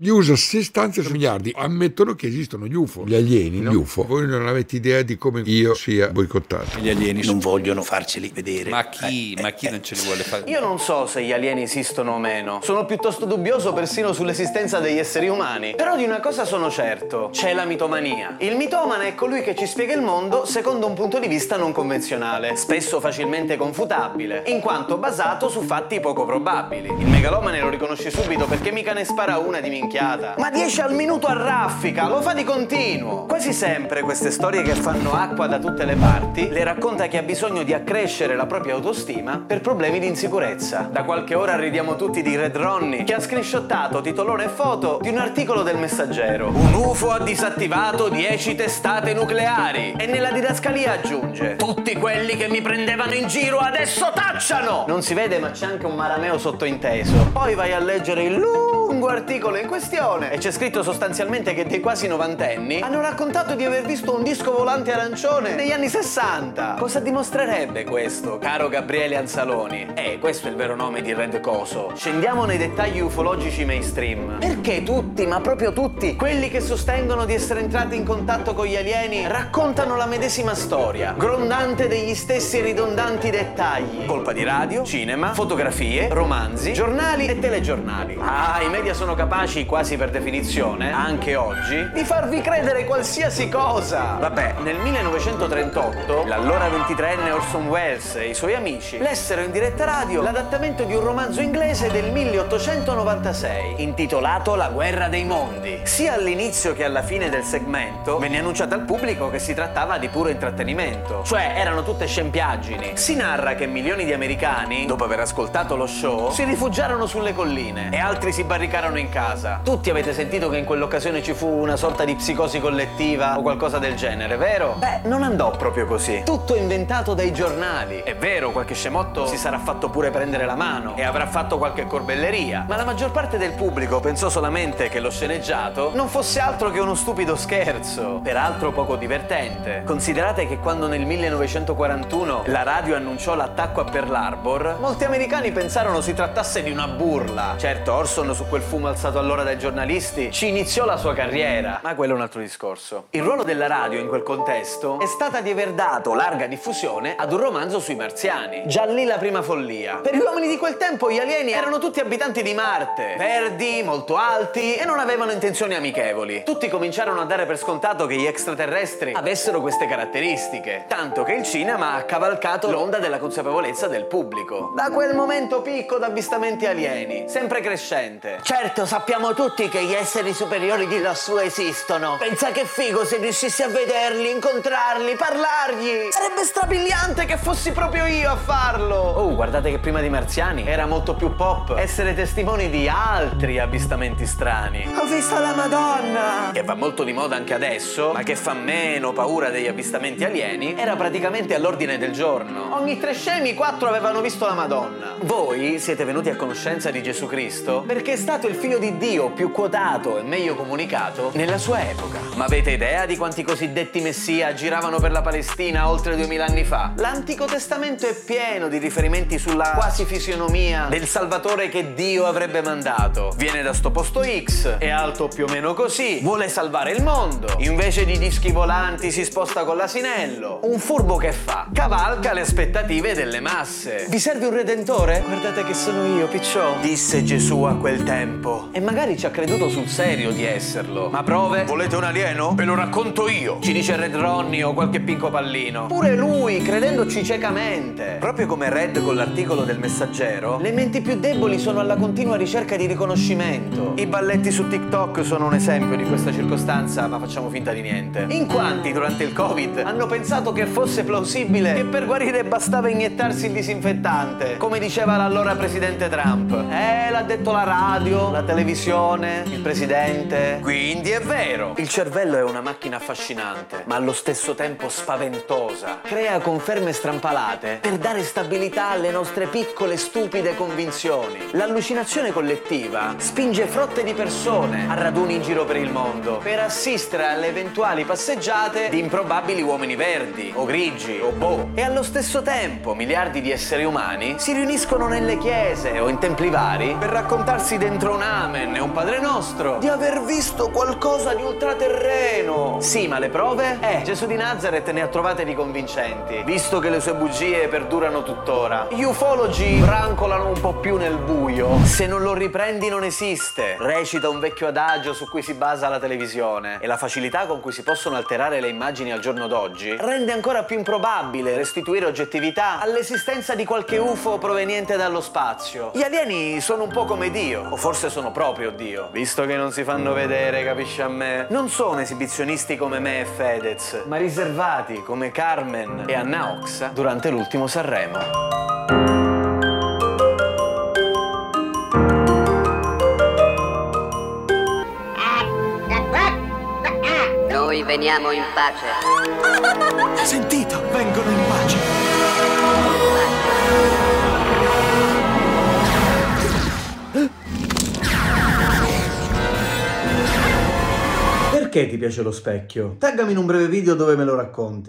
Gli USA 60 miliardi ammettono che esistono gli UFO, gli alieni, no? gli UFO. Voi non avete idea di come io sia boicottato. Gli alieni non vogliono farceli vedere. Ma chi? Ma chi non ce li vuole fare? Io non so se gli alieni esistono o meno. Sono piuttosto dubbioso persino sull'esistenza degli esseri umani. Però di una cosa sono certo: c'è la mitomania. Il mitomane è colui che ci spiega il mondo secondo un punto di vista non convenzionale, spesso facilmente confutabile, in quanto basato su fatti poco probabili. Il megalomane lo riconosci subito perché mica ne spara una di minchiata. Ma 10 al minuto a raffica, lo fa di continuo. Quasi sempre queste storie che fanno acqua da tutte le parti le racconta chi ha bisogno di accrescere la propria autostima per problemi di insicurezza. Da qualche ora ridiamo tutti di Red Ronnie che ha screenshottato titolone e foto di un articolo del messaggero. Un UFO ha disattivato 10 testate nucleari e nella didascalia aggiunge Tutti quelli che mi prendevano in giro adesso tacciano! Non si vede ma c'è anche un marameo sottointeso. Poi vai a leggere il lungo articolo in questione e c'è scritto sostanzialmente che dei quasi novantenni hanno raccontato di aver visto un disco volante arancione negli anni 60. Cosa dimostrerebbe questo, caro Gabriele Anzaloni? Eh, questo è il vero nome di Red Coso. Scendiamo nei dettagli ufologici mainstream. Perché tutti, ma proprio tutti, quelli che sostengono di essere entrati in contatto con gli alieni raccontano la medesima storia, grondante degli stessi ridondanti dettagli. Colpa di radio, cinema, fotografie, romanzi, giornali e telegiornali. Ah, i media sono capaci, quasi per definizione, anche oggi, di farvi credere qualsiasi cosa. Vabbè, nel 1938, l'allora 23enne Orson Welles e i suoi amici lessero in diretta radio l'adattamento di un romanzo inglese del 1896, intitolato La guerra dei mondi. Sia all'inizio che alla fine del segmento venne annunciato al pubblico che si trattava di puro intrattenimento, cioè erano tutte scempiaggini. Si narra che milioni di americani, dopo aver ascoltato lo show, si rifugiarono sulle colline e altri si barricarono in casa. Tutti avete sentito che in quell'occasione ci fu una sorta di psicosi collettiva o qualcosa del genere, vero? Beh, non andò proprio così. Tutto inventato dai giornali. È vero, qualche scemotto si sarà fatto pure prendere la mano e avrà fatto qualche corbelleria, ma la maggior parte del pubblico pensò solamente che lo sceneggiato non fosse altro che uno stupido scherzo, peraltro poco divertente. Considerate che quando nel 1941 la radio annunciò l'attacco a Pearl Harbor, molti americani pensarono si trattasse di una burla. Certo, Orson su quel fumo alzato allora dai giornalisti ci iniziò la sua carriera, ma quello è un altro discorso. Il ruolo della radio in quel contesto è stata di aver dato larga diffusione ad un romanzo sui marziani. Già lì la prima follia. Per gli uomini di quel tempo gli alieni erano tutti abitanti di Marte, verdi, molto alti e non avevano intenzioni amichevoli. Tutti cominciarono a dare per scontato che gli extraterrestri avessero queste caratteristiche, tanto che il cinema ha cavalcato l'onda della consapevolezza del pubblico. Da quel momento picco d'avvistamenti alieni, sempre crescente. Certo, sappiamo tutti che gli esseri superiori di lassù esistono. Pensa che figo se riuscissi a vederli, incontrarli, parlargli. Sarebbe strabiliante che fossi proprio io a farlo. Oh, guardate che prima di Marziani era molto più pop essere testimoni di altri avvistamenti strani. Ho visto la Madonna! Che va molto di moda anche adesso, ma che fa meno paura degli avvistamenti alieni, era praticamente all'ordine del giorno. Ogni tre scemi, quattro avevano visto la Madonna. Voi siete venuti a conoscenza di Gesù Cristo perché è stato il figlio di Dio più quotato e meglio comunicato nella sua epoca. Ma avete idea di quanti cosiddetti messia giravano per la Palestina oltre duemila anni fa? L'Antico Testamento è pieno di riferimenti sulla quasi fisionomia del Salvatore che Dio avrebbe mandato. Viene da sto posto X, è alto più o meno così, vuole salvare il mondo. Invece di dischi volanti si sposta con l'asinello. Un furbo che fa? Cavalca le aspettative delle masse. Vi serve un redentore? Guardate che sono io, picciò. Disse Gesù a quel tempo. E magari ci ha creduto sul serio di esserlo. Ma prove? Volete un alieno? Ve lo racconto io. Ci dice Red Ronnie o qualche pinco pallino. Pure lui, credendoci ciecamente. Proprio come Red con l'articolo del messaggero, le menti più deboli sono alla continua ricerca di riconoscimento. I balletti su TikTok sono un esempio di questa circostanza, ma facciamo finta di niente. In quanti durante il Covid hanno pensato che fosse plausibile che per guarire bastava iniettarsi il disinfettante, come diceva l'allora presidente Trump. Eh, l'ha detto la radio, la televisione, il presidente. Quindi è vero. Il cervello è una macchina affascinante, ma allo stesso tempo spaventosa. Crea conferme strampalate per dare stabilità alle nostre piccole stupide convinzioni. L'allucinazione collettiva spinge frotte di persone a raduni in giro per il mondo per assistere alle eventuali passeggiate di improbabili uomini verdi o grigi o boh. E allo stesso tempo miliardi di esseri umani si riuniscono nelle chiese o in templi vari per raccontarsi dentro oltre un Amen e un Padre Nostro, di aver visto qualcosa di ultraterreno. Sì, ma le prove? Eh, Gesù di Nazareth ne ha trovate di convincenti, visto che le sue bugie perdurano tuttora. Gli ufologi brancolano un po' più nel buio. Se non lo riprendi non esiste. Recita un vecchio adagio su cui si basa la televisione e la facilità con cui si possono alterare le immagini al giorno d'oggi rende ancora più improbabile restituire oggettività all'esistenza di qualche UFO proveniente dallo spazio. Gli alieni sono un po' come Dio, o forse sono proprio Dio, visto che non si fanno vedere, capisci a me? Non sono esibizionisti come me e Fedez, ma riservati come Carmen e Anna Ox durante l'ultimo Sanremo. Noi veniamo in pace. Sentito, vengono in pace. Perché ti piace lo specchio? Taggami in un breve video dove me lo racconti.